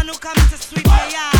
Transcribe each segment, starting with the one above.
man who comes to sweep my yard.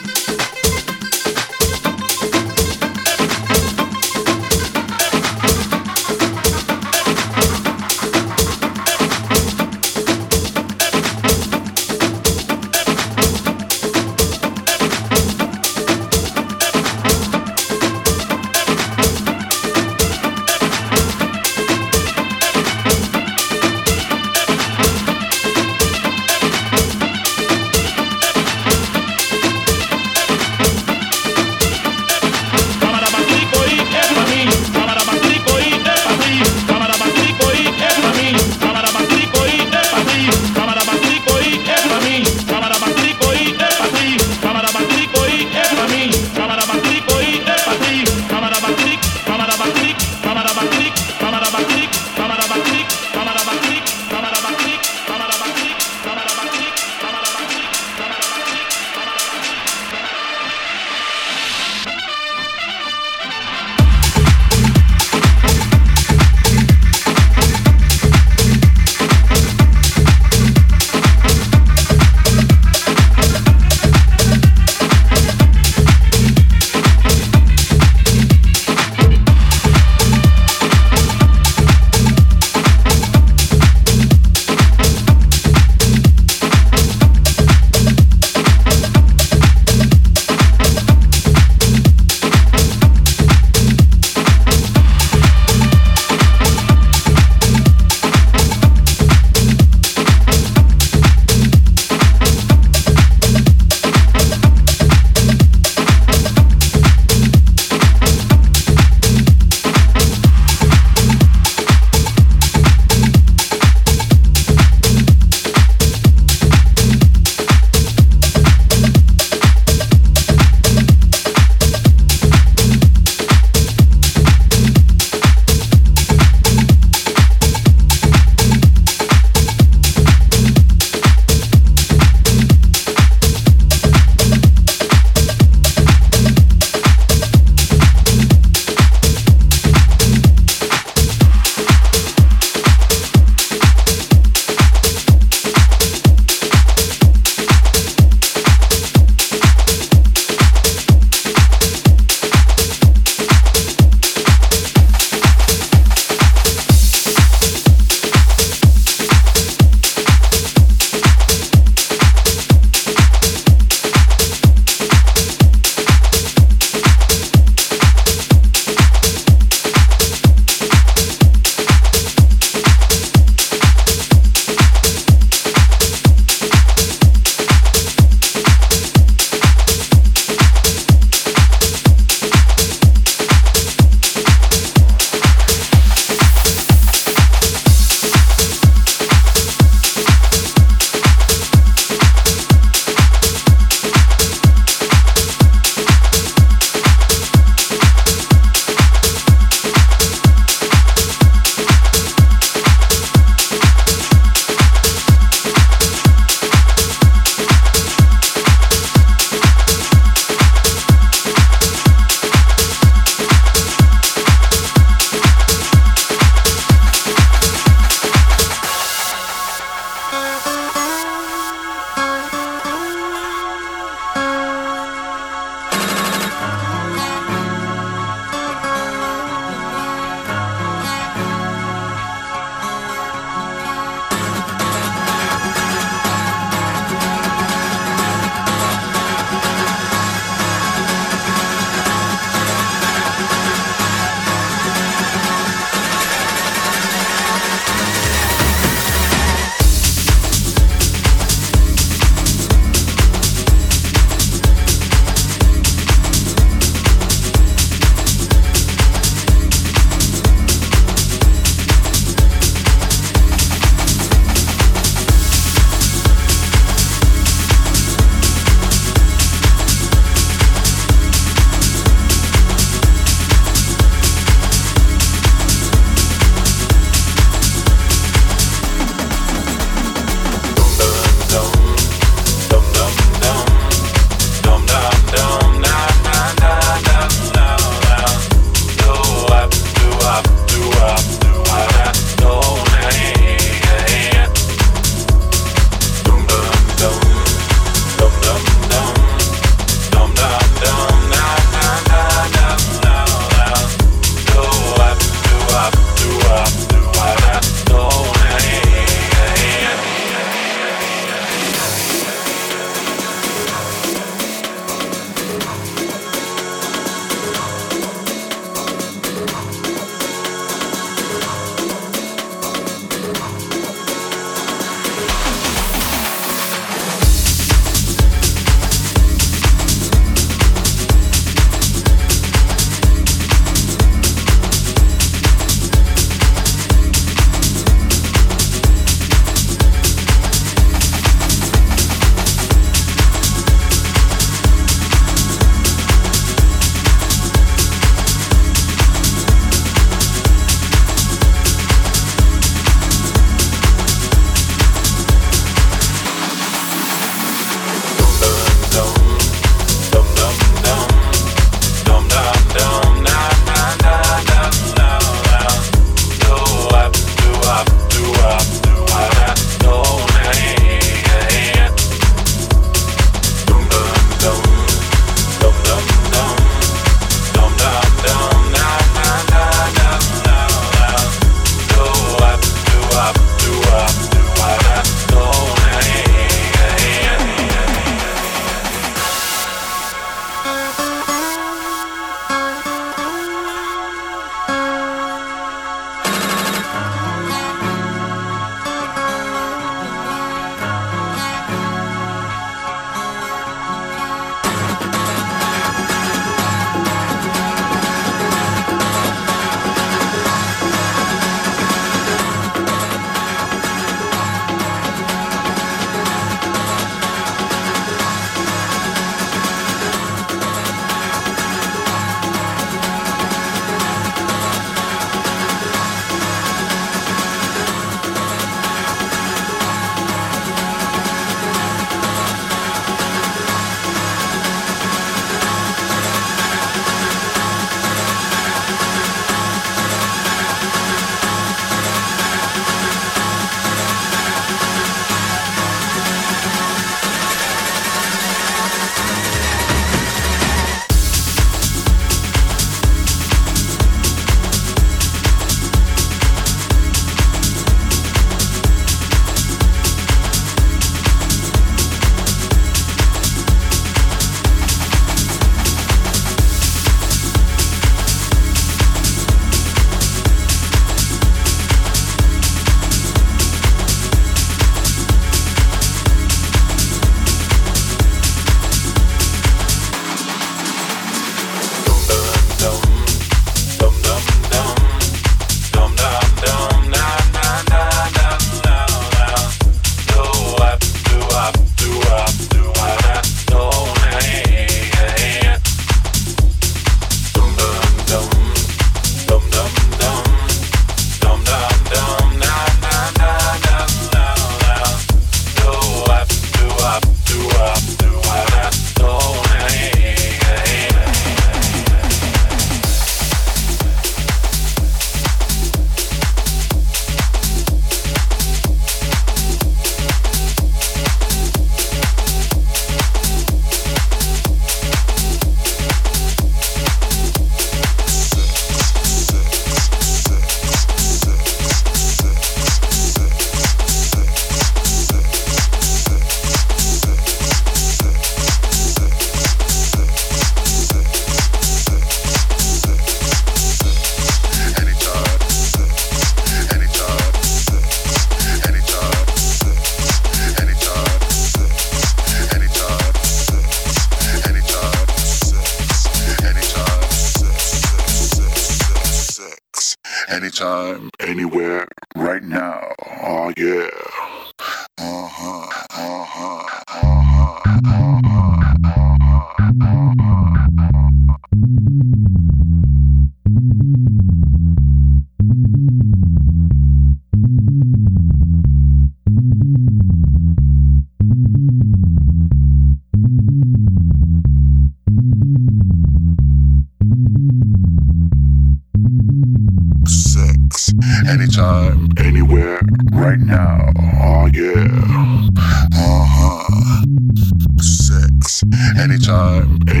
time.